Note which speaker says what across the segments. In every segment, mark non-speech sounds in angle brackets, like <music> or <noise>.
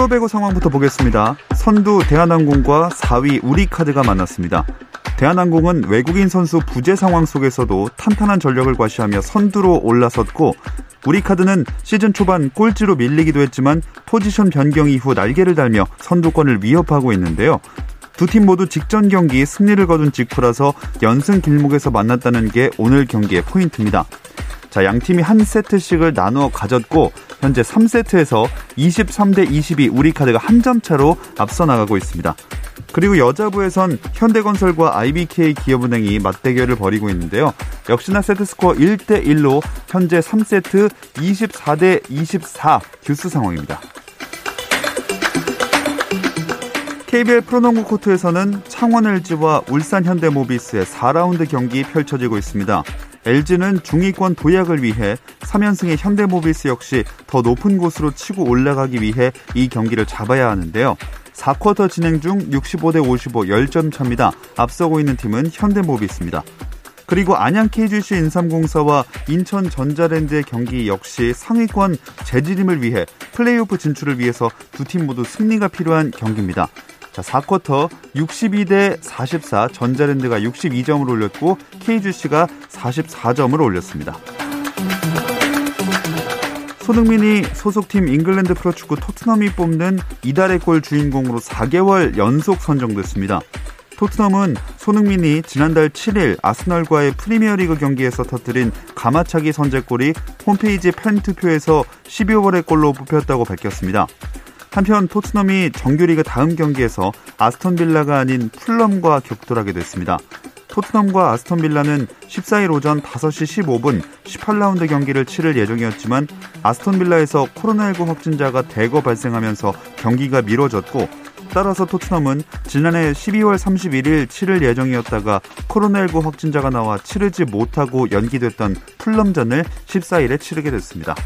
Speaker 1: 프로배구 상황부터 보겠습니다. 선두 대한항공과 4위 우리카드가 만났습니다. 대한항공은 외국인 선수 부재 상황 속에서도 탄탄한 전력을 과시하며 선두로 올라섰고 우리카드는 시즌 초반 꼴찌로 밀리기도 했지만 포지션 변경 이후 날개를 달며 선두권을 위협하고 있는데요. 두 팀 모두 직전 경기 승리를 거둔 직후라서 연승 길목에서 만났다는 게 오늘 경기의 포인트입니다. 자, 양 팀이 한 세트씩을 나누어 가졌고 현재 3세트에서 23대 22 우리 카드가 한 점 차로 앞서 나가고 있습니다. 그리고 여자부에선 현대건설과 IBK 기업은행이 맞대결을 벌이고 있는데요. 역시나 세트스코어 1대 1로 현재 3세트 24대 24 듀스 상황입니다. KBL 프로농구 코트에서는 창원 LG와 울산 현대모비스의 4라운드 경기 펼쳐지고 있습니다. LG는 중위권 도약을 위해 3연승의 현대모비스 역시 더 높은 곳으로 치고 올라가기 위해 이 경기를 잡아야 하는데요. 4쿼터 진행 중 65대 55 10점 차입니다. 앞서고 있는 팀은 현대모비스입니다. 그리고 안양 KGC 인삼공사와 인천 전자랜드의 경기 역시 상위권 재지림을 위해 플레이오프 진출을 위해서 두 팀 모두 승리가 필요한 경기입니다. 자, 4쿼터 62대 44 전자랜드가 62점을 올렸고 KGC가 44점을 올렸습니다. 손흥민이 소속팀 잉글랜드 프로축구 토트넘이 뽑는 이달의 골 주인공으로 4개월 연속 선정됐습니다. 토트넘은 손흥민이 지난달 7일 아스널과의 프리미어리그 경기에서 터뜨린 감아차기 선제골이 홈페이지 팬투표에서 12월의 골로 뽑혔다고 밝혔습니다. 한편 토트넘이 정규리그 다음 경기에서 아스톤 빌라가 아닌 풀럼과 격돌하게 됐습니다. 토트넘과 아스톤 빌라는 14일 오전 5시 15분 18라운드 경기를 치를 예정이었지만 아스톤 빌라에서 코로나19 확진자가 대거 발생하면서 경기가 미뤄졌고 따라서 토트넘은 지난해 12월 31일 치를 예정이었다가 코로나19 확진자가 나와 치르지 못하고 연기됐던 풀럼전을 14일에 치르게 됐습니다.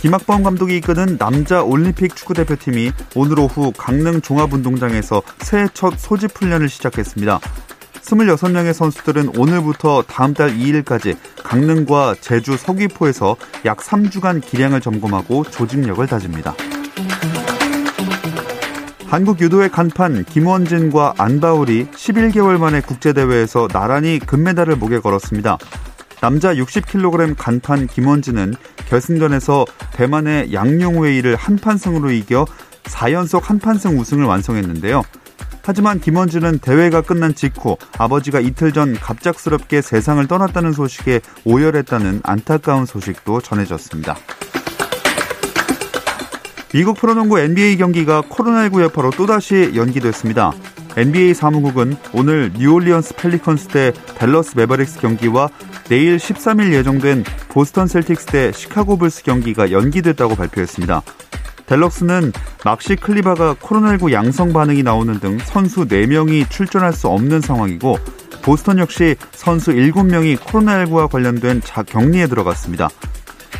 Speaker 1: 김학범 감독이 이끄는 남자 올림픽 축구대표팀이 오늘 오후 강릉 종합운동장에서 새해 첫 소집 훈련을 시작했습니다. 26명의 선수들은 오늘부터 다음 달 2일까지 강릉과 제주 서귀포에서 약 3주간 기량을 점검하고 조직력을 다집니다. 한국 유도의 간판 김원진과 안바울이 11개월 만에 국제대회에서 나란히 금메달을 목에 걸었습니다. 남자 60kg 간판 김원진은 결승전에서 대만의 양용웨이를 한판승으로 이겨 4연속 한판승 우승을 완성했는데요. 하지만 김원진은 대회가 끝난 직후 아버지가 이틀 전 갑작스럽게 세상을 떠났다는 소식에 오열했다는 안타까운 소식도 전해졌습니다. 미국 프로농구 NBA 경기가 코로나19 여파로 또다시 연기됐습니다. NBA 사무국은 오늘 뉴올리언스 펠리컨스 대 댈러스 메버릭스 경기와 내일 13일 예정된 보스턴 셀틱스 대 시카고 불스 경기가 연기됐다고 발표했습니다. 댈러스는 막시 클리버가 코로나19 양성 반응이 나오는 등 선수 4명이 출전할 수 없는 상황이고 보스턴 역시 선수 7명이 코로나19와 관련된 격리에 들어갔습니다.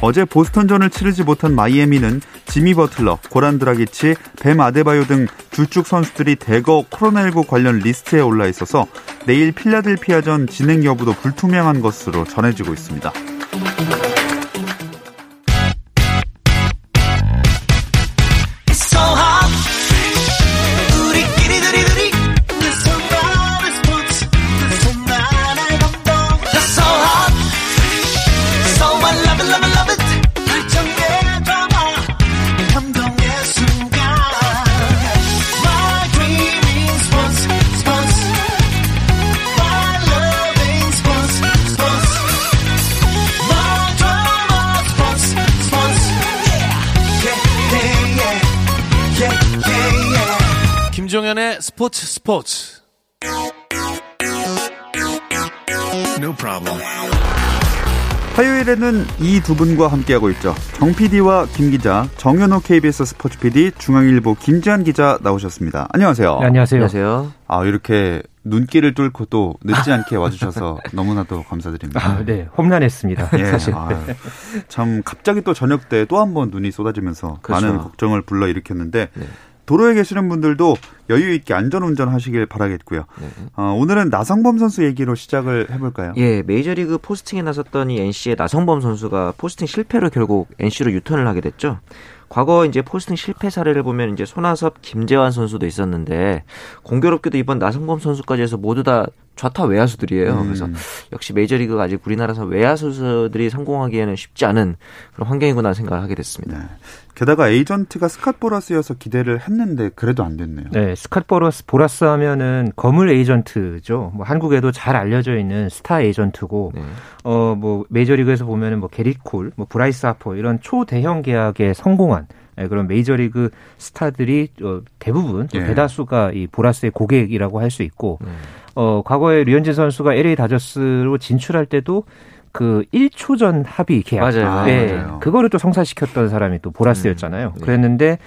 Speaker 1: 어제 보스턴전을 치르지 못한 마이애미는 지미 버틀러, 고란 드라기치, 뱀 아데바요 등 주축 선수들이 대거 코로나19 관련 리스트에 올라 있어서 내일 필라델피아전 진행 여부도 불투명한 것으로 전해지고 있습니다.
Speaker 2: 스포츠. No problem.
Speaker 1: 화요일에는 이 두 분과 함께하고 있죠. 정 PD와 김 기자, 정현호 KBS 스포츠 PD, 중앙일보 김지한 기자 나오셨습니다. 안녕하세요.
Speaker 3: 네, 안녕하세요. 안녕하세요.
Speaker 1: 아, 이렇게 눈길을 뚫고 또 늦지 않게 와주셔서 <laughs> 너무나도 감사드립니다.
Speaker 3: 아, 네, 험난했습니다. 예, 사실. 아,
Speaker 1: 참 갑자기 또 저녁 때 또 한 번 눈이 쏟아지면서 그렇죠. 많은 걱정을 불러 일으켰는데 네. 도로에 계시는 분들도 여유 있게 안전 운전하시길 바라겠고요. 네. 어, 오늘은 나성범 선수 얘기로 시작을 해볼까요?
Speaker 4: 예, 메이저리그 포스팅에 나섰던 이 NC의 나성범 선수가 포스팅 실패로 결국 NC로 유턴을 하게 됐죠. 과거 이제 포스팅 실패 사례를 보면 이제 손아섭, 김재환 선수도 있었는데 공교롭게도 이번 나성범 선수까지 해서 모두 다 좌타 외야수들이에요. 음. 그래서 역시 메이저리그가 아직 우리나라에서 외야수들이 성공하기에는 쉽지 않은 그런 환경이구나 생각을 하게 됐습니다. 네.
Speaker 1: 게다가 에이전트가 스캇 보라스여서 기대를 했는데 그래도 안 됐네요.
Speaker 3: 네, 스캇 보라스 보라스 하면은 거물 에이전트죠. 뭐 한국에도 잘 알려져 있는 스타 에이전트고 네. 어뭐 메이저리그에서 보면은 뭐 게릿 콜, 뭐 브라이스 하퍼 이런 초대형 계약에 성공한 예, 그런 메이저리그 스타들이 어, 대부분 예. 대다수가 이 보라스의 고객이라고 할 수 있고 음. 어 과거에 류현진 선수가 LA 다저스로 진출할 때도 그 1초 전 합의 계약.
Speaker 4: 맞아요. 네.
Speaker 3: 맞아요. 그거를 또 성사시켰던 사람이 또 보라스였잖아요. 음, 네. 그랬는데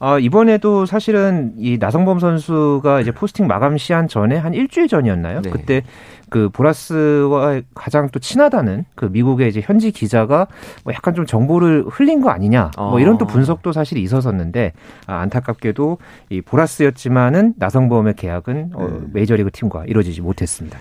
Speaker 3: 어, 이번에도 사실은 이 나성범 선수가 이제 포스팅 마감 시한 전에 한 일주일 전이었나요? 네. 그때 그 보라스와 가장 또 친하다는 그 미국의 이제 현지 기자가 뭐 약간 좀 정보를 흘린 거 아니냐 뭐 이런 또 어. 분석도 사실 있었었는데 아, 안타깝게도 이 보라스였지만은 나성범의 계약은 어, 네. 메이저리그 팀과 이루어지지 못했습니다.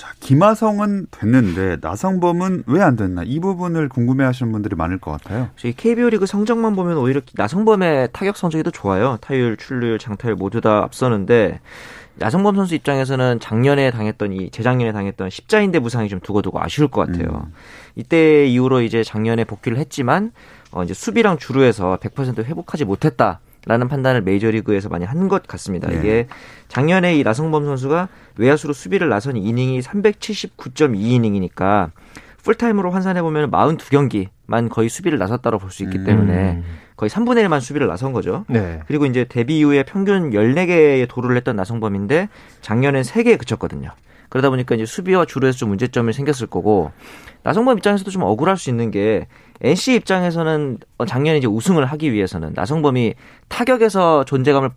Speaker 1: 자, 김하성은 됐는데 나성범은 왜 안 됐나? 이 부분을 궁금해하시는 분들이 많을 것 같아요.
Speaker 4: 저희 KBO 리그 성적만 보면 오히려 나성범의 타격 성적이 더 좋아요. 타율, 출루율, 장타율 모두 다 앞서는데 나성범 선수 입장에서는 작년에 당했던 이 재작년에 당했던 십자인대 부상이 좀 두고두고 아쉬울 것 같아요. 음. 이때 이후로 이제 작년에 복귀를 했지만 어 이제 수비랑 주루에서 100% 회복하지 못했다. 라는 판단을 메이저리그에서 많이 한 것 같습니다. 네. 이게 작년에 이 나성범 선수가 외야수로 수비를 나선 이닝이 379.2이닝이니까 풀타임으로 환산해 보면 42경기만 거의 수비를 나섰다고 볼 수 있기 때문에 음. 거의 3분의 1만 수비를 나선 거죠. 네. 그리고 이제 데뷔 이후에 평균 14개의 도루를 했던 나성범인데 작년엔 3개에 그쳤거든요. 그러다 보니까 이제 수비와 주루에서 좀 문제점이 생겼을 거고 나성범 입장에서도 좀 억울할 수 있는 게 NC 입장에서는 작년에 이제 우승을 하기 위해서는 나성범이 타격에서 존재감을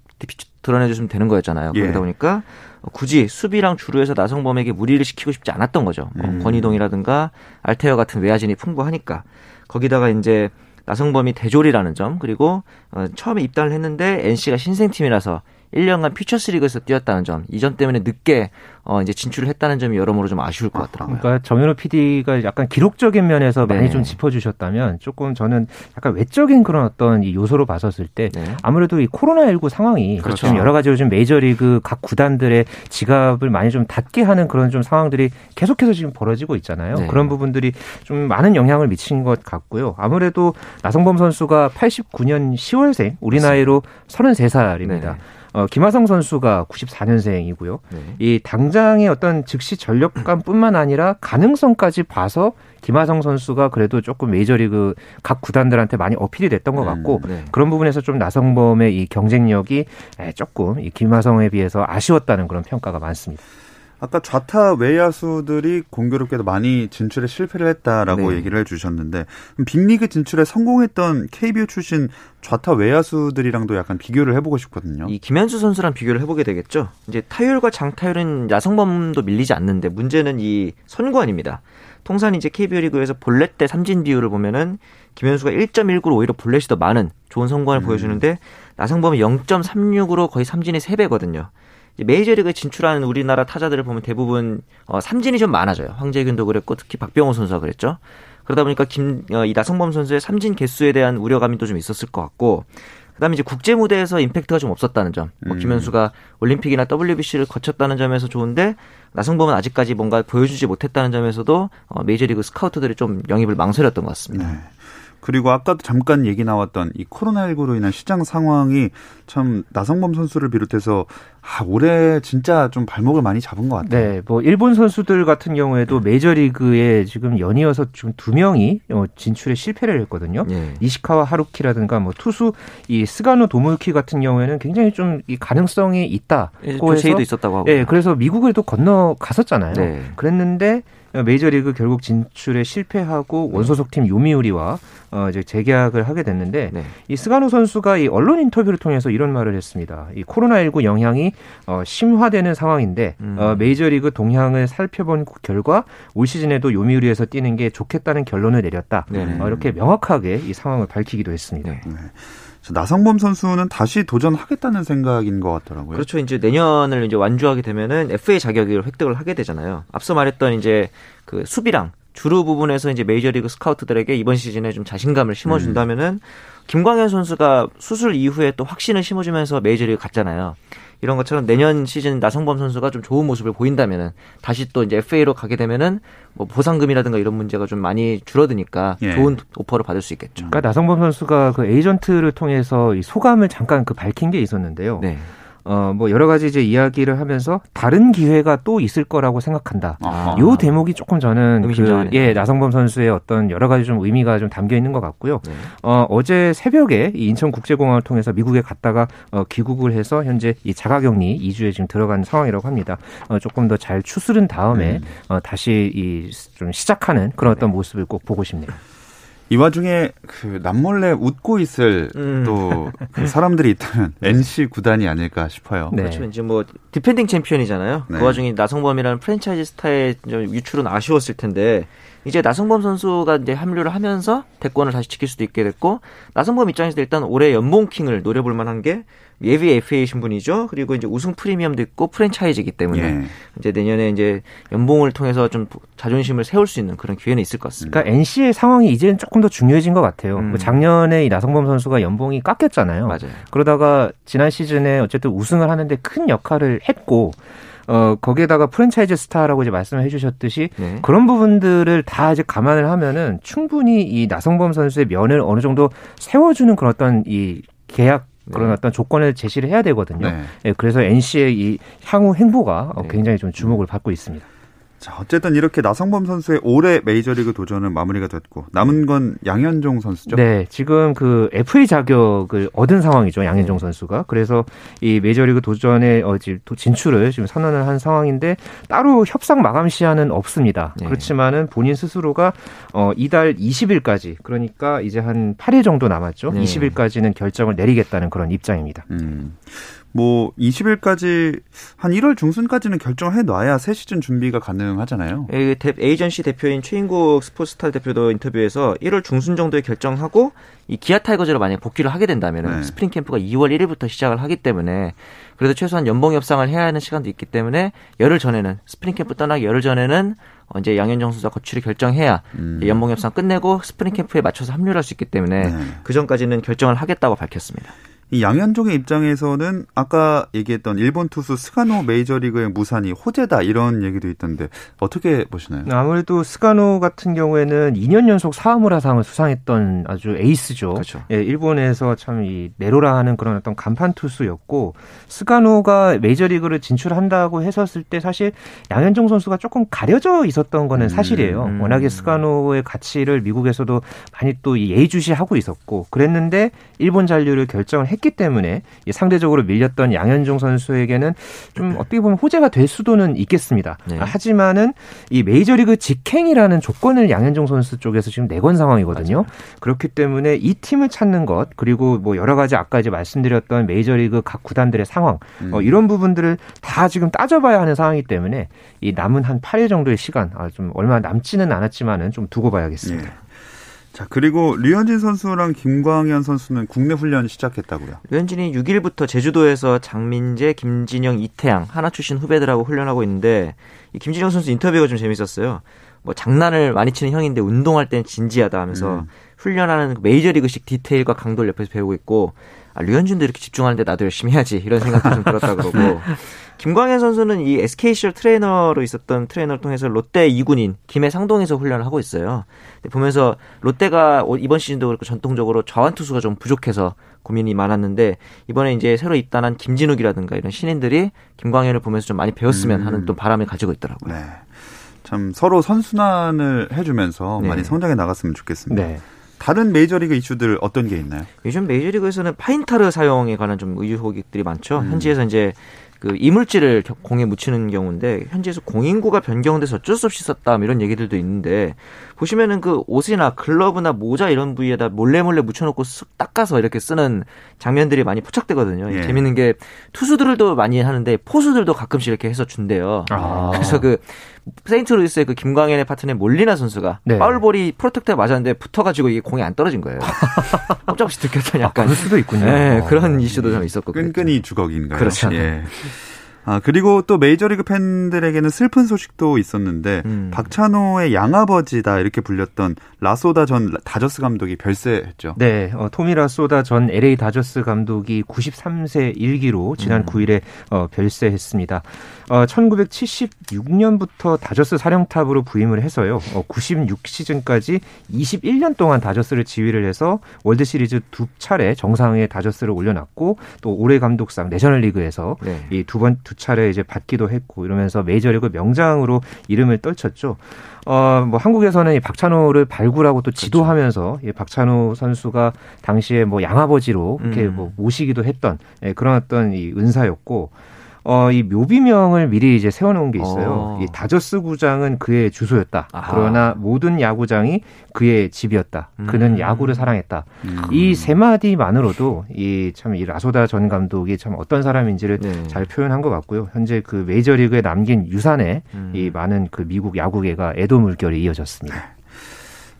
Speaker 4: 드러내주시면 되는 거였잖아요. 예. 그러다 보니까 굳이 수비랑 주루에서 나성범에게 무리를 시키고 싶지 않았던 거죠. 뭐 음. 권희동이라든가 알테어 같은 외야진이 풍부하니까 거기다가 이제 나성범이 대졸이라는 점 그리고 어, 처음에 입단을 했는데 NC가 신생팀이라서 1년간 퓨처스 리그에서 뛰었다는 점, 이 점 때문에 늦게 어 이제 진출을 했다는 점이 여러모로 좀 아쉬울 것 같더라고요.
Speaker 3: 그러니까 정현호 PD가 약간 기록적인 면에서 네. 많이 좀 짚어주셨다면 조금 저는 약간 외적인 그런 어떤 이 요소로 봤었을 때 네. 아무래도 이 코로나19 상황이 그렇죠. 좀 여러 가지 요즘 메이저리그 각 구단들의 지갑을 많이 좀 닫게 하는 그런 좀 상황들이 계속해서 지금 벌어지고 있잖아요. 네. 그런 부분들이 좀 많은 영향을 미친 것 같고요. 아무래도 나성범 선수가 89년 10월생 우리 나이로 33살입니다. 어, 김하성 선수가 94년생이고요. 네. 이 당장의 어떤 즉시 전력감뿐만 아니라 가능성까지 봐서 김하성 선수가 그래도 조금 메이저리그 각 구단들한테 많이 어필이 됐던 것 음, 같고 음, 네. 그런 부분에서 좀 나성범의 이 경쟁력이 조금 이 김하성에 비해서 아쉬웠다는 그런 평가가 많습니다.
Speaker 1: 아까 좌타 외야수들이 공교롭게도 많이 진출에 실패를 했다라고 네. 얘기를 해주셨는데 빅리그 진출에 성공했던 KBO 출신 좌타 외야수들이랑도 약간 비교를 해보고 싶거든요.
Speaker 4: 이 김현수 선수랑 비교를 해보게 되겠죠. 이제 타율과 장타율은 야성범도 밀리지 않는데 문제는 이 선구안입니다. 통산 이제 KBO 리그에서 볼넷 대 삼진 비율을 보면은 김현수가 1.19로 오히려 볼넷이 더 많은 좋은 선구안을 음. 보여주는데 나성범이 0.36으로 거의 삼진의 3배거든요. 메이저리그에 진출하는 우리나라 타자들을 보면 대부분 어, 삼진이 좀 많아져요. 황재균도 그랬고 특히 박병호 선수가 그랬죠. 그러다 보니까 김, 어, 이 나성범 선수의 삼진 개수에 대한 우려감이 또 좀 있었을 것 같고 그다음에 이제 국제 무대에서 임팩트가 좀 없었다는 점. 뭐 음. 김현수가 올림픽이나 WBC를 거쳤다는 점에서 좋은데 나성범은 아직까지 뭔가 보여주지 못했다는 점에서도 어, 메이저리그 스카우터들이 좀 영입을 망설였던 것 같습니다. 네.
Speaker 1: 그리고 아까도 잠깐 얘기 나왔던 이 코로나19로 인한 시장 상황이 참 나성범 선수를 비롯해서 아, 올해 진짜 좀 발목을 많이 잡은 것 같아요.
Speaker 3: 네, 뭐 일본 선수들 같은 경우에도 메이저리그에 지금 연이어서 지금 두 명이 어, 진출에 실패를 했거든요. 네. 이시카와 하루키라든가 뭐 투수 이 스가노 도모유키 같은 경우에는 굉장히 좀 이 가능성이 있다.
Speaker 4: 조세이도 있었다고 하고.
Speaker 3: 네, 그래서 미국에도 건너 갔었잖아요. 네. 그랬는데 메이저리그 결국 진출에 실패하고 네. 원소속 팀 요미우리와 어 이제 재계약을 하게 됐는데 네. 이 스가노 선수가 이 언론 인터뷰를 통해서 이런 말을 했습니다. 이 코로나19 영향이 어 심화되는 상황인데 음. 어 메이저리그 동향을 살펴본 결과 올 시즌에도 요미우리에서 뛰는 게 좋겠다는 결론을 내렸다. 네. 어 이렇게 명확하게 이 상황을 밝히기도 했습니다. 네.
Speaker 1: 나성범 선수는 다시 도전하겠다는 생각인 것 같더라고요.
Speaker 4: 그렇죠. 이제 내년을 이제 완주하게 되면은 FA 자격을 획득을 하게 되잖아요. 앞서 말했던 이제 그 수비랑 주루 부분에서 이제 메이저리그 스카우트들에게 이번 시즌에 좀 자신감을 심어준다면은 음. 김광현 선수가 수술 이후에 또 확신을 심어주면서 메이저리그 갔잖아요. 이런 것처럼 내년 시즌 나성범 선수가 좀 좋은 모습을 보인다면은 다시 또 이제 FA로 가게 되면은 뭐 보상금이라든가 이런 문제가 좀 많이 줄어드니까 예. 좋은 오퍼를 받을 수 있겠죠.
Speaker 3: 그러니까 나성범 선수가 그 에이전트를 통해서 이 소감을 잠깐 그 밝힌 게 있었는데요. 네. 어, 뭐 여러 가지 이제 이야기를 하면서 다른 기회가 또 있을 거라고 생각한다. 아. 요 대목이 조금 저는 그, 예, 나성범 선수의 어떤 여러 가지 좀 의미가 좀 담겨 있는 것 같고요. 네. 어, 어제 새벽에 이 인천국제공항을 통해서 미국에 갔다가 어, 귀국을 해서 현재 이 자가격리 2주에 지금 들어간 상황이라고 합니다. 어, 조금 더 잘 추스른 다음에 음. 어, 다시 이 좀 시작하는 그런 어떤 모습을 꼭 보고 싶네요.
Speaker 1: 이 와중에 그 남몰래 웃고 있을 음. 또그 <laughs> 사람들이 있다면 NC 구단이 아닐까 싶어요.
Speaker 4: 네. 그렇죠. 이제 뭐 디펜딩 챔피언이잖아요. 네. 그 와중에 나성범이라는 프랜차이즈 스타의 유출은 아쉬웠을 텐데 이제 나성범 선수가 이제 합류를 하면서 대권을 다시 지킬 수도 있게 됐고 나성범 입장에서 일단 올해 연봉킹을 노려볼 만한 게 예비 FA 신분이죠. 그리고 이제 우승 프리미엄도 있고 프랜차이즈이기 때문에 예. 이제 내년에 이제 연봉을 통해서 좀 자존심을 세울 수 있는 그런 기회는 있을 것 같습니다.
Speaker 3: 그러니까 NC의 상황이 이제는 조금 더 중요해진 것 같아요. 음. 뭐 작년에 이 나성범 선수가 연봉이 깎였잖아요.
Speaker 4: 맞아요.
Speaker 3: 그러다가 지난 시즌에 어쨌든 우승을 하는데 큰 역할을 했고 어, 거기에다가 프랜차이즈 스타라고 이제 말씀을 해주셨듯이 네. 그런 부분들을 다 이제 감안을 하면은 충분히 이 나성범 선수의 면을 어느 정도 세워주는 그런 어떤 이 계약 그런 네. 어떤 조건을 제시를 해야 되거든요. 네. 네, 그래서 NC의 이 향후 행보가 네. 굉장히 좀 주목을 받고 있습니다.
Speaker 1: 자, 어쨌든 이렇게 나성범 선수의 올해 메이저리그 도전은 마무리가 됐고 남은 건 양현종 선수죠.
Speaker 3: 네, 지금 그 FA 자격을 얻은 상황이죠. 양현종 네. 선수가. 그래서 이 메이저리그 도전에 어, 진출을 지금 선언을 한 상황인데 따로 협상 마감 시한은 없습니다. 네. 그렇지만은 본인 스스로가 어 이달 20일까지 그러니까 이제 한 8일 정도 남았죠. 네. 20일까지는 결정을 내리겠다는 그런 입장입니다. 음.
Speaker 1: 뭐 20일까지 한 1월 중순까지는 결정해 놔야 새 시즌 준비가 가능하잖아요.
Speaker 4: 예, 에이전시 대표인 최인국 스포스타즈 대표도 인터뷰에서 1월 중순 정도에 결정하고 이 기아 타이거즈로 만약 복귀를 하게 된다면 네. 스프링 캠프가 2월 1일부터 시작을 하기 때문에 그래도 최소한 연봉 협상을 해야 하는 시간도 있기 때문에 열흘 전에는 스프링 캠프 떠나기 열흘 전에는 이제 양현종 선수가 거취를 결정해야 음. 연봉 협상 끝내고 스프링 캠프에 맞춰서 합류할 수 있기 때문에 네. 그 전까지는 결정을 하겠다고 밝혔습니다.
Speaker 1: 이 양현종의 입장에서는 아까 얘기했던 일본 투수 스가노 메이저리그의 무산이 호재다 이런 얘기도 있던데 어떻게 보시나요?
Speaker 3: 아무래도 스가노 같은 경우에는 2년 연속 사와무라상을 수상했던 아주 에이스죠. 그렇죠. 예, 일본에서 참 이 내로라 하는 그런 어떤 간판 투수였고 스가노가 메이저리그를 진출한다고 했었을 때 사실 양현종 선수가 조금 가려져 있었던 거는 음, 사실이에요. 음. 워낙에 스가노의 가치를 미국에서도 많이 또 예의주시하고 있었고 그랬는데 일본 잔류를 결정을 했기 때문에 상대적으로 밀렸던 양현종 선수에게는 좀 어떻게 보면 호재가 될 수도는 있겠습니다. 네. 하지만은 이 메이저리그 직행이라는 조건을 양현종 선수 쪽에서 지금 내건 상황이거든요. 맞아요. 그렇기 때문에 이 팀을 찾는 것 그리고 뭐 여러 가지 아까 이제 말씀드렸던 메이저리그 각 구단들의 상황 음. 어, 이런 부분들을 다 지금 따져봐야 하는 상황이기 때문에 이 남은 한 8일 정도의 시간 아, 좀 얼마 남지는 않았지만은 좀 두고 봐야겠습니다. 네.
Speaker 1: 자, 그리고 류현진 선수랑 김광현 선수는 국내 훈련 시작했다고요.
Speaker 4: 류현진이 6일부터 제주도에서 장민재, 김진영, 이태양 하나 출신 후배들하고 훈련하고 있는데 이 김진영 선수 인터뷰가 좀 재밌었어요. 뭐 장난을 많이 치는 형인데 운동할 땐 진지하다 하면서 음. 훈련하는 그 메이저리그식 디테일과 강도를 옆에서 배우고 있고 아, 류현진도 이렇게 집중하는데 나도 열심히 해야지 이런 생각도 좀 들었다 그러고 <laughs> 김광현 선수는 이 SK시절 트레이너로 있었던 트레이너를 통해서 롯데 2군인 김해 상동에서 훈련을 하고 있어요. 보면서 롯데가 이번 시즌도 그렇고 전통적으로 좌완 투수가 좀 부족해서 고민이 많았는데 이번에 이제 새로 입단한 김진욱이라든가 이런 신인들이 김광현을 보면서 좀 많이 배웠으면 음. 하는 또 바람을 가지고 있더라고요. 네.
Speaker 1: 참 서로 선순환을 해주면서 네. 많이 성장해 나갔으면 좋겠습니다. 네. 다른 메이저리그 이슈들 어떤 게 있나요?
Speaker 4: 요즘 메이저리그에서는 파인타르 사용에 관한 좀 의혹들이 많죠. 음. 현지에서 이제 그 이물질을 공에 묻히는 경우인데 현지에서 공인구가 변경돼서 어쩔 수 없이 썼다 뭐 이런 얘기들도 있는데 보시면은 그 옷이나 글러브나 모자 이런 부위에다 몰래 몰래 묻혀놓고 쓱 닦아서 이렇게 쓰는 장면들이 많이 포착되거든요. 예. 재밌는 게 투수들도 많이 하는데 포수들도 가끔씩 이렇게 해서 준대요. 아. 그래서 그 세인트루이스의 그 김광현의 파트너 몰리나 선수가 네. 파울볼이 프로텍터에 맞았는데 붙어가지고 이게 공이 안 떨어진 거예요. <laughs> 꼼짝없이 들켰던 약간.
Speaker 3: 아, 그럴 수도 있군요.
Speaker 4: 네, 그런 이슈도 좀 있었고.
Speaker 1: 끈끈이 주걱인가요?
Speaker 4: 그렇죠. 예. <laughs>
Speaker 1: 아, 그리고 또 메이저리그 팬들에게는 슬픈 소식도 있었는데 음. 박찬호의 양아버지다 이렇게 불렸던 라소다 전 다저스 감독이 별세했죠.
Speaker 3: 네, 어, 토미 라소다 전 LA 다저스 감독이 93세 일기로 지난 음. 9일에 어, 별세했습니다. 어, 1976년부터 다저스 사령탑으로 부임을 해서요. 어, 96 시즌까지 21년 동안 다저스를 지휘를 해서 월드 시리즈 두 차례 정상에 다저스를 올려놨고 또 올해 감독상 내셔널리그에서 네. 이두 번 두 차례 이제 받기도 했고 이러면서 메이저리그 명장으로 이름을 떨쳤죠. 어, 뭐 한국에서는 이 박찬호를 발굴하고 또 그렇죠. 지도하면서 그렇죠. 이 박찬호 선수가 당시에 뭐 양아버지로 이렇게 음. 뭐 모시기도 했던 예, 그런 어떤 이 은사였고 어, 이 묘비명을 미리 이제 세워놓은 게 있어요. 어. 이 다저스 구장은 그의 주소였다. 아하. 그러나 모든 야구장이 그의 집이었다. 그는 음. 야구를 사랑했다. 음. 이세 마디만으로도 이참이 라소다 전 감독이 참 어떤 사람인지를 네. 잘 표현한 것 같고요. 현재 그 메이저리그에 남긴 유산에 음. 이 많은 그 미국 야구계가 애도 물결이 이어졌습니다. <laughs>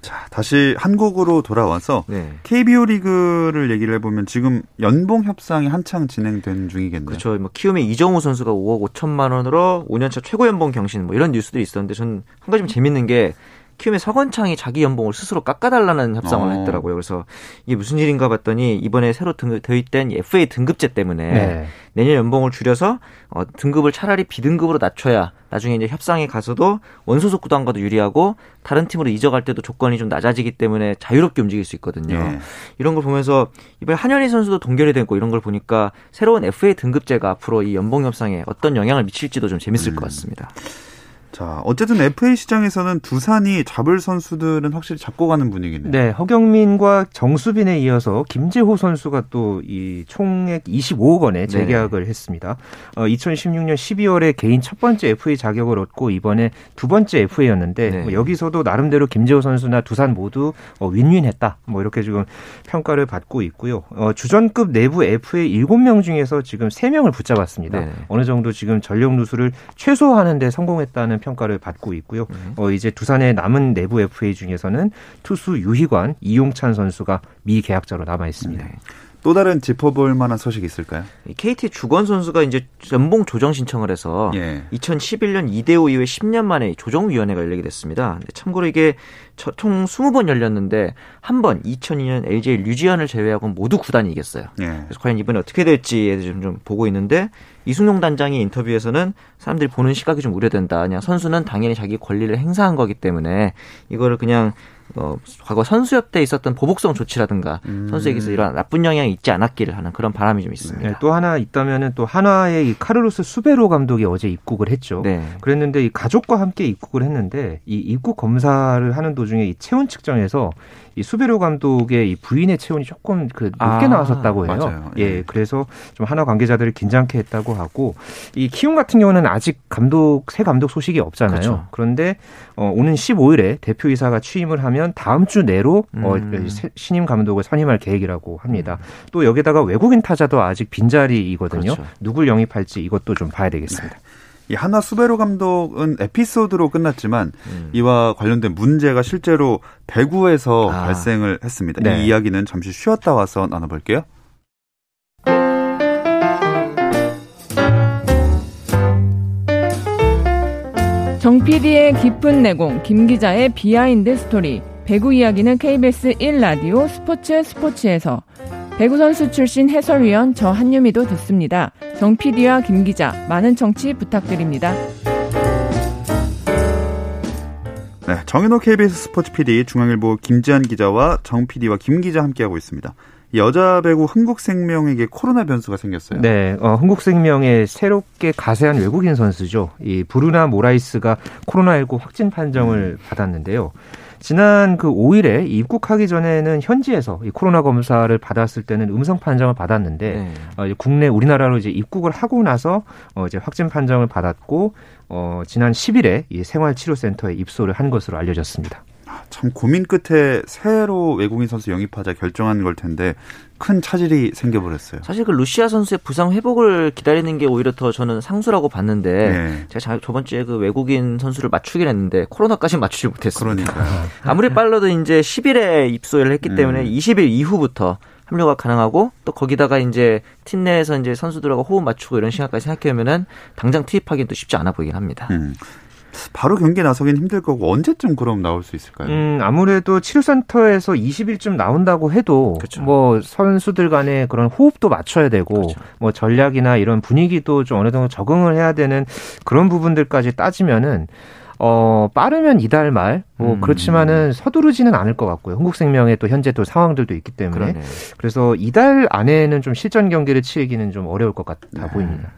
Speaker 1: 자, 다시 한국으로 돌아와서 네. KBO 리그를 얘기를 해보면 지금 연봉 협상이 한창 진행된 중이겠네요.
Speaker 4: 그렇죠. 뭐 키움의 이정우 선수가 5억 5천만 원으로 5년차 최고 연봉 경신 뭐 이런 뉴스들이 있었는데 저는 한 가지 좀 재밌는 게 키움의 서건창이 자기 연봉을 스스로 깎아달라는 협상을 어. 했더라고요. 그래서 이게 무슨 일인가 봤더니 이번에 새로 등급 도입된 FA 등급제 때문에 네. 내년 연봉을 줄여서 어, 등급을 차라리 B등급으로 낮춰야 나중에 이제 협상에 가서도 원소속 구단과도 유리하고 다른 팀으로 이적할 때도 조건이 좀 낮아지기 때문에 자유롭게 움직일 수 있거든요. 네. 이런 걸 보면서 이번에 한현희 선수도 동결이 되고 이런 걸 보니까 새로운 FA 등급제가 앞으로 이 연봉 협상에 어떤 영향을 미칠지도 좀 재밌을 음. 것 같습니다.
Speaker 1: 자, 어쨌든 FA 시장에서는 두산이 잡을 선수들은 확실히 잡고 가는 분위기네요.
Speaker 3: 네, 허경민과 정수빈에 이어서 김재호 선수가 또 이 총액 25억 원에 재계약을 네. 했습니다. 어, 2016년 12월에 개인 첫 번째 FA 자격을 얻고 이번에 두 번째 FA였는데 네. 뭐 여기서도 나름대로 김재호 선수나 두산 모두 어, 윈윈했다. 뭐 이렇게 지금 평가를 받고 있고요. 어, 주전급 내부 FA 7명 중에서 지금 3명을 붙잡았습니다. 네. 어느 정도 지금 전력 누수를 최소화하는 데 성공했다는 평가를 받고 있고요. 음. 어, 이제 두산의 남은 내부 FA 중에서는 투수 유희관, 이용찬 선수가 미계약자로 남아 있습니다. 네.
Speaker 1: 또 다른 짚어볼 만한 소식이 있을까요?
Speaker 4: KT 주건 선수가 이제 연봉 조정 신청을 해서 예. 2011년 이대호 이후에 10년 만에 조정위원회가 열리게 됐습니다. 참고로 이게 총 20번 열렸는데 한 번 2002년 LG 류지현을 제외하고 모두 구단이 이겼어요. 예. 그래서 과연 이번에 어떻게 될지에 대해서 좀, 좀 보고 있는데 이승용 단장이 인터뷰에서는 사람들이 보는 시각이 좀 우려된다. 그냥 선수는 당연히 자기 권리를 행사한 거기 때문에 이거를 그냥 어, 과거 선수협 때 있었던 보복성 조치라든가 음. 선수에게서 이런 나쁜 영향이 있지 않았기를 하는 그런 바람이 좀 있습니다. 네,
Speaker 3: 또 하나 있다면은 또 한화의 이 카르로스 수베로 감독이 어제 입국을 했죠. 네. 그랬는데 이 가족과 함께 입국을 했는데 이 입국 검사를 하는 도중에 이 체온 측정에서 이 수베로 감독의 이 부인의 체온이 조금 그 높게 아, 나왔었다고 해요. 맞아요. 예, 예, 그래서 좀 한화 관계자들을 긴장케 했다고 하고 이 키움 같은 경우는 아직 감독 새 감독 소식이 없잖아요. 그렇죠. 그런데 어, 오는 15일에 대표이사가 취임을 하면 다음 주 내로 어, 음. 어, 신임 감독을 선임할 계획이라고 합니다. 음. 또 여기다가 외국인 타자도 아직 빈자리이거든요. 그렇죠. 누굴 영입할지 이것도 좀 봐야 되겠습니다. 네.
Speaker 1: 이 하나 수베로 감독은 에피소드로 끝났지만 음. 이와 관련된 문제가 실제로 배구에서 아. 발생을 했습니다. 네. 이 이야기는 잠시 쉬었다 와서 나눠볼게요.
Speaker 5: 정 PD의 깊은 내공, 김 기자의 비하인드 스토리. 배구 이야기는 KBS 1라디오 스포츠 스포츠에서 배구 선수 출신 해설위원 저 한유미도 듣습니다. 정 PD와 김 기자 많은 청취 부탁드립니다.
Speaker 1: 네, 정현호 KBS 스포츠 PD, 중앙일보 김지한 기자와 정 PD와 김 기자 함께하고 있습니다. 여자 배구 흥국생명에게 코로나 변수가 생겼어요.
Speaker 3: 네, 어, 흥국생명의 새롭게 가세한 외국인 선수죠. 이 브루나 모라이스가 코로나19 확진 판정을 음. 받았는데요. 지난 그 5일에 입국하기 전에는 현지에서 이 코로나 검사를 받았을 때는 음성 판정을 받았는데 네. 어, 이제 국내 우리나라로 이제 입국을 하고 나서 어, 이제 확진 판정을 받았고 어, 지난 10일에 이 생활치료센터에 입소를 한 것으로 알려졌습니다.
Speaker 1: 참 고민 끝에 새로 외국인 선수 영입하자 결정한 걸 텐데 큰 차질이 생겨버렸어요.
Speaker 4: 사실 그 루시아 선수의 부상 회복을 기다리는 게 오히려 더 저는 상수라고 봤는데 네. 제가 저번 주에 그 외국인 선수를 맞추긴 했는데 코로나까지 맞추지 못했습니다. 그러니까 <laughs> 아무리 빨라도 이제 10일에 입소를 했기 때문에 음. 20일 이후부터 합류가 가능하고 또 거기다가 이제 팀 내에서 이제 선수들하고 호흡 맞추고 이런 시간까지 생각해보면은 당장 투입하기는 또 쉽지 않아 보이긴 합니다. 음.
Speaker 1: 바로 경기에 나서긴 힘들 거고 언제쯤 그럼 나올 수 있을까요?
Speaker 3: 음, 아무래도 치료센터에서 20일쯤 나온다고 해도 그렇죠. 뭐 선수들 간에 그런 호흡도 맞춰야 되고 그렇죠. 뭐 전략이나 이런 분위기도 좀 어느 정도 적응을 해야 되는 그런 부분들까지 따지면은 어, 빠르면 이달 말, 뭐, 음. 그렇지만은 서두르지는 않을 것 같고요. 한국생명의 또 현재 또 상황들도 있기 때문에. 그러네. 그래서 이달 안에는 좀 실전 경기를 치르기는 좀 어려울 것 같아 네. 보입니다.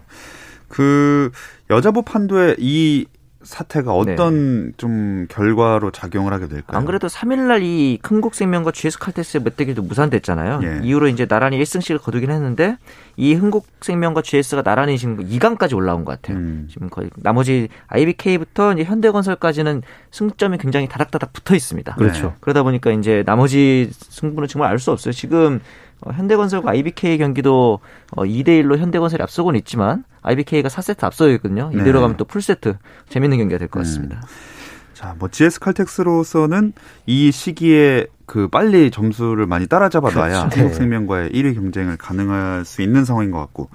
Speaker 1: 그, 여자부 판도에 이 사태가 어떤 네. 좀 결과로 작용을 하게 될까요?
Speaker 4: 안 그래도 3일날 이 흥국생명과 GS 칼테스의 멧대기도 무산됐잖아요. 예. 이후로 이제 나란히 1승씩을 거두긴 했는데 이 흥국생명과 GS가 나란히 지금 2강까지 올라온 것 같아요. 음. 지금 거의 나머지 IBK부터 이제 현대건설까지는 승점이 굉장히 다닥다닥 붙어 있습니다.
Speaker 3: 그렇죠. 네.
Speaker 4: 그러다 보니까 이제 나머지 승부는 정말 알 수 없어요. 지금 어, 현대건설과 IBK 경기도 어, 2대 1로 현대건설이 앞서고는 있지만 IBK가 4세트 앞서 있거든요. 이대로 네. 가면 또 풀세트 재밌는 경기가 될것 음. 같습니다. 음.
Speaker 1: 자, 뭐 GS 칼텍스로서는 이 시기에 그 빨리 점수를 많이 따라잡아 놔야 그렇죠. 한국생명과의 1위 경쟁을 가능할 수 있는 상황인 것 같고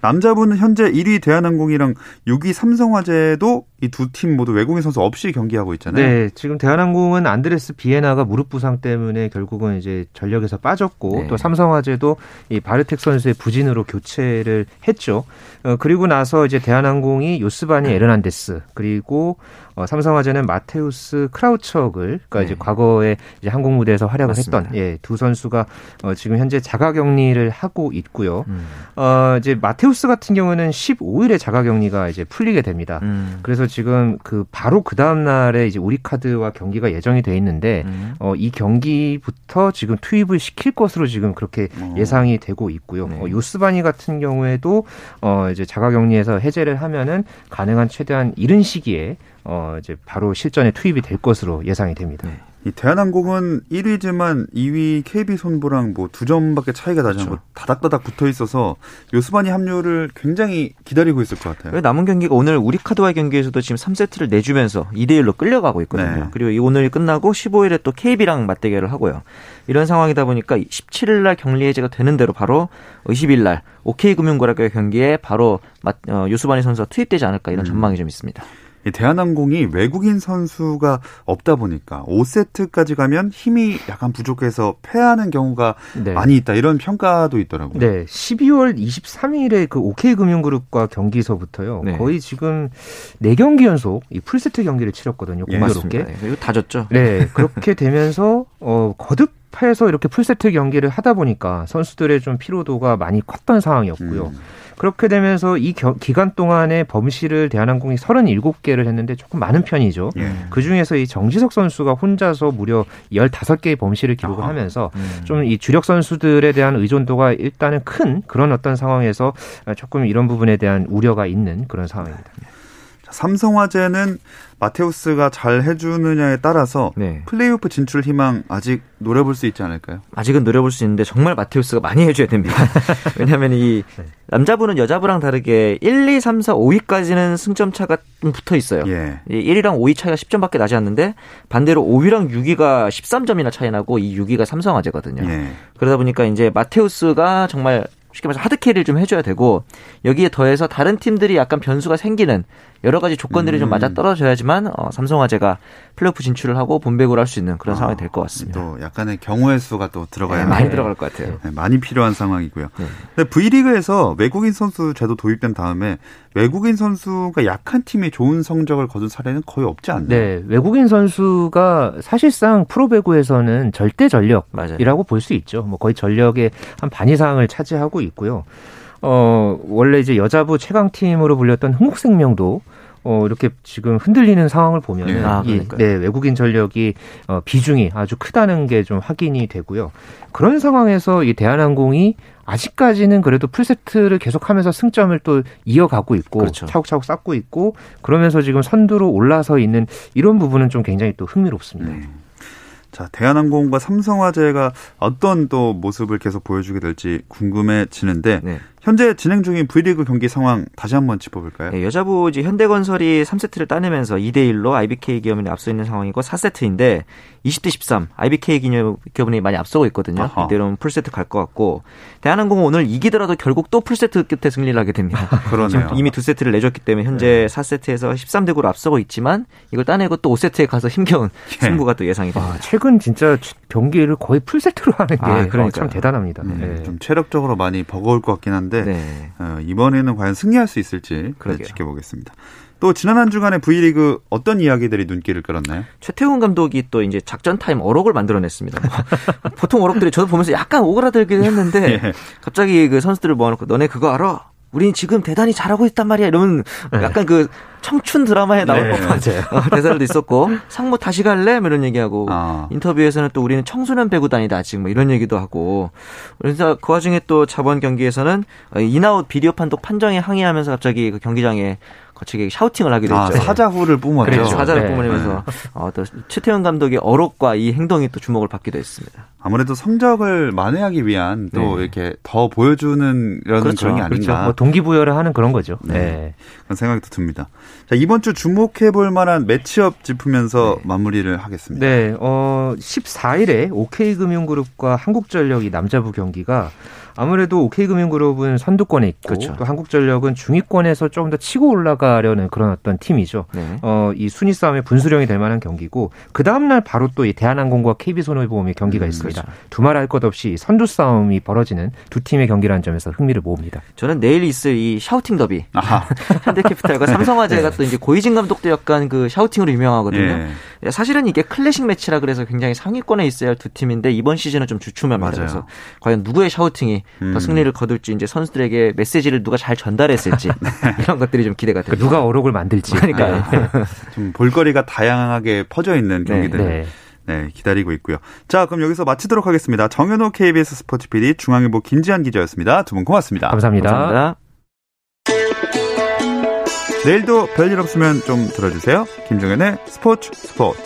Speaker 1: 남자분은 현재 1위 대한항공이랑 6위 삼성화재도 이 두 팀 모두 외국인 선수 없이 경기하고 있잖아요.
Speaker 3: 네, 지금 대한항공은 안드레스 비에나가 무릎 부상 때문에 결국은 이제 전력에서 빠졌고 네. 또 삼성화재도 이 바르텍 선수의 부진으로 교체를 했죠. 어, 그리고 나서 이제 대한항공이 요스바니 에르난데스 그리고 어, 삼성화재는 마테우스 크라우처글, 그러니까 네. 이제 과거에 이제 한국 무대에서 활약을 맞습니다. 했던 예, 두 선수가 어, 지금 현재 자가격리를 하고 있고요. 음. 어, 이제 마테우스 같은 경우는 15일에 자가격리가 이제 풀리게 됩니다. 음. 그래서 지금 그 바로 그 다음 날에 이제 우리카드와 경기가 예정이 돼 있는데 음. 어, 이 경기부터 지금 투입을 시킬 것으로 지금 그렇게 어. 예상이 되고 있고요. 네. 어, 요스바니 같은 경우에도 어, 이제 자가격리에서 해제를 하면은 가능한 최대한 이른 시기에 어 이제 바로 실전에 투입이 될 것으로 예상이 됩니다. 네.
Speaker 1: 이 대한항공은 1위지만 2위 KB 손보랑 뭐 두 점밖에 차이가 나지 않고 그렇죠. 다닥다닥 붙어 있어서 요스바니 합류를 굉장히 기다리고 있을 것 같아요.
Speaker 4: 남은 경기가 오늘 우리 카드와의 경기에서도 지금 3세트를 내주면서 2대 1로 끌려가고 있거든요. 네. 그리고 이 오늘이 끝나고 15일에 또 KB랑 맞대결을 하고요. 이런 상황이다 보니까 17일 날 격리 해제가 되는 대로 바로 20일 날 OK금융거래과의 경기에 바로 어, 요스바니 선수가 투입되지 않을까 이런 음. 전망이 좀 있습니다.
Speaker 1: 대한항공이 외국인 선수가 없다 보니까 5세트까지 가면 힘이 약간 부족해서 패하는 경우가 네. 많이 있다 이런 평가도 있더라고요.
Speaker 3: 네, 12월 23일에 그 OK금융그룹과 경기서부터요. 네. 거의 지금 4경기 연속 이 풀세트 경기를 치렀거든요. 예, 공교롭게.
Speaker 4: 네, 이거 다 졌죠.
Speaker 3: 네, 그렇게 되면서 어 거듭 해서 이렇게 풀세트 경기를 하다 보니까 선수들의 좀 피로도가 많이 컸던 상황이었고요. 음. 그렇게 되면서 이 겨, 기간 동안에 범실을 대한항공이 37개를 했는데 조금 많은 편이죠. 예. 그 중에서 이 정지석 선수가 혼자서 무려 15개의 범실을 기록을 아. 하면서 음. 좀이 주력 선수들에 대한 의존도가 일단은 큰 그런 어떤 상황에서 조금 이런 부분에 대한 우려가 있는 그런 상황입니다.
Speaker 1: 삼성화재는 마테우스가 잘 해주느냐에 따라서 네. 플레이오프 진출 희망 아직 노려볼 수 있지 않을까요?
Speaker 4: 아직은 노려볼 수 있는데 정말 마테우스가 많이 해줘야 됩니다. <laughs> 왜냐하면 이 네. 남자부는 여자부랑 다르게 1, 2, 3, 4, 5위까지는 승점 차가 붙어 있어요. 예. 1위랑 5위 차이가 10점밖에 나지 않는데 반대로 5위랑 6위가 13점이나 차이 나고 이 6위가 삼성화재거든요. 예. 그러다 보니까 이제 마테우스가 정말 쉽게 말해서 하드캐리를 좀 해줘야 되고 여기에 더해서 다른 팀들이 약간 변수가 생기는 여러 가지 조건들이 음. 좀 맞아 떨어져야지만 어, 삼성화재가 플레이오프 진출을 하고 본배구를 할 수 있는 그런 아, 상황이 될 것 같습니다.
Speaker 1: 또 약간의 경우의 수가 또 들어가야 네,
Speaker 4: 많이 들어갈 것 같아요.
Speaker 1: 네, 많이 필요한 상황이고요. 네. 근데 V리그에서 외국인 선수 제도 도입된 다음에 외국인 선수가 약한 팀이 좋은 성적을 거둔 사례는 거의 없지 않나요?
Speaker 3: 네, 외국인 선수가 사실상 프로배구에서는 절대 전력이라고 볼 수 있죠. 뭐 거의 전력의 한 반 이상을 차지하고 있고요. 어, 원래 이제 여자부 최강팀으로 불렸던 흥국생명도 어, 이렇게 지금 흔들리는 상황을 보면 네, 아, 이, 네, 외국인 전력이 어, 비중이 아주 크다는 게 좀 확인이 되고요. 그런 상황에서 이 대한항공이 아직까지는 그래도 풀세트를 계속하면서 승점을 또 이어가고 있고 그렇죠. 차곡차곡 쌓고 있고 그러면서 지금 선두로 올라서 있는 이런 부분은 좀 굉장히 또 흥미롭습니다. 네.
Speaker 1: 자, 대한항공과 삼성화재가 어떤 또 모습을 계속 보여주게 될지 궁금해지는데 네. 현재 진행 중인 V리그 경기 상황 다시 한번 짚어볼까요?
Speaker 4: 네, 여자부 이제 현대건설이 3세트를 따내면서 2대 1로 IBK 기업이 앞서 있는 상황이고 4세트인데 20대 13 IBK 기업이 많이 앞서고 있거든요. 아하. 이대로는 풀세트 갈 것 같고 대한항공은 오늘 이기더라도 결국 또 풀세트 끝에 승리를 하게 됩니다.
Speaker 1: 그러네요.
Speaker 4: 이미 두 세트를 내줬기 때문에 현재 네. 4세트에서 13대 9로 앞서고 있지만 이걸 따내고 또 5세트에 가서 힘겨운 예. 승부가 또 예상이 됩니다. 아,
Speaker 3: 최근 진짜 경기를 거의 풀세트로 하는 게 아, 그러니까 참 대단합니다. 음,
Speaker 1: 네. 좀 체력적으로 많이 버거울 것 같긴 한데 있는데 네. 어, 이번에는 과연 승리할 수 있을지 지켜보겠습니다. 또 지난 한 주간의 V리그 어떤 이야기들이 눈길을 끌었나요?
Speaker 4: 최태훈 감독이 또 이제 작전 타임 어록을 만들어냈습니다. <laughs> 보통 어록들이 저도 보면서 약간 오그라들긴 했는데 <laughs> 예. 갑자기 그 선수들을 모아놓고 너네 그거 알아? 우린 지금 대단히 잘하고 있단 말이야. 이런 네. 약간 그 청춘 드라마에 나올 네, 법한 <laughs> 어, 대사들도 있었고 상무 다시 갈래? 뭐 이런 얘기하고 아. 인터뷰에서는 또 우리는 청소년 배구 단이다 아직 뭐 이런 얘기도 하고 그래서 그 와중에 또 자본 경기에서는 in-out 비디오 판독 판정에 항의하면서 갑자기 그 경기장에 거칠게 shouting을 하게 됐죠. 아,
Speaker 1: 사자후를 뿜었죠.
Speaker 4: 그렇죠. 사자후를 네. 뿜으면서 네. 어, 또 최태웅 감독의 어록과 이 행동이 또 주목을 받기도 했습니다.
Speaker 1: 아무래도 성적을 만회하기 위한 또 네. 이렇게 더 보여주는 이런 그렇죠. 그런 게 아닌가. 그렇죠.
Speaker 3: 뭐 동기부여를 하는 그런 거죠. 네. 네.
Speaker 1: 그런 생각이 또 듭니다. 자, 이번 주 주목해 볼 만한 matchup 짚으면서 네. 마무리를 하겠습니다.
Speaker 3: 네. 어, 14일에 OK금융그룹과 한국전력이 남자부 경기가 아무래도 OK금융그룹은 선두권에 있고 그렇죠. 또 한국전력은 중위권에서 조금 더 치고 올라가 려는 그런 어떤 팀이죠. 네. 어, 이 순위 싸움의 분수령이 될 만한 경기고 그 다음 날 바로 또 이 대한항공과 KB손해보험의 경기가 음, 있습니다. 그렇죠. 두말 할 것 없이 선두 싸움이 벌어지는 두 팀의 경기라는 점에서 흥미를 모읍니다.
Speaker 4: 저는 내일 있을 이 샤우팅 더비 <laughs> 현대캐피탈과 삼성화재가 네. 또 이제 고이진 감독도 약간 그 샤우팅으로 유명하거든요. 네. 사실은 이게 클래식 매치라 그래서 굉장히 상위권에 있어야 할 두 팀인데 이번 시즌은 좀 주춤합니다. 그래서 과연 누구의 샤우팅이 음. 더 승리를 거둘지 이제 선수들에게 메시지를 누가 잘 전달했을지 <laughs> 네. 이런 것들이 좀 기대가 됩니다.
Speaker 3: 누가 어록을 만들지.
Speaker 4: 그러니까요. 네. <laughs>
Speaker 1: 좀 볼거리가 다양하게 퍼져 있는 네. 경기들. 네. 네, 기다리고 있고요. 자, 그럼 여기서 마치도록 하겠습니다. 정현호 KBS 스포츠 PD, 중앙일보 김지한 기자였습니다. 두 분 고맙습니다.
Speaker 3: 감사합니다. 감사합니다.
Speaker 1: 내일도 별일 없으면 좀 들어주세요. 김정현의 스포츠 스포츠.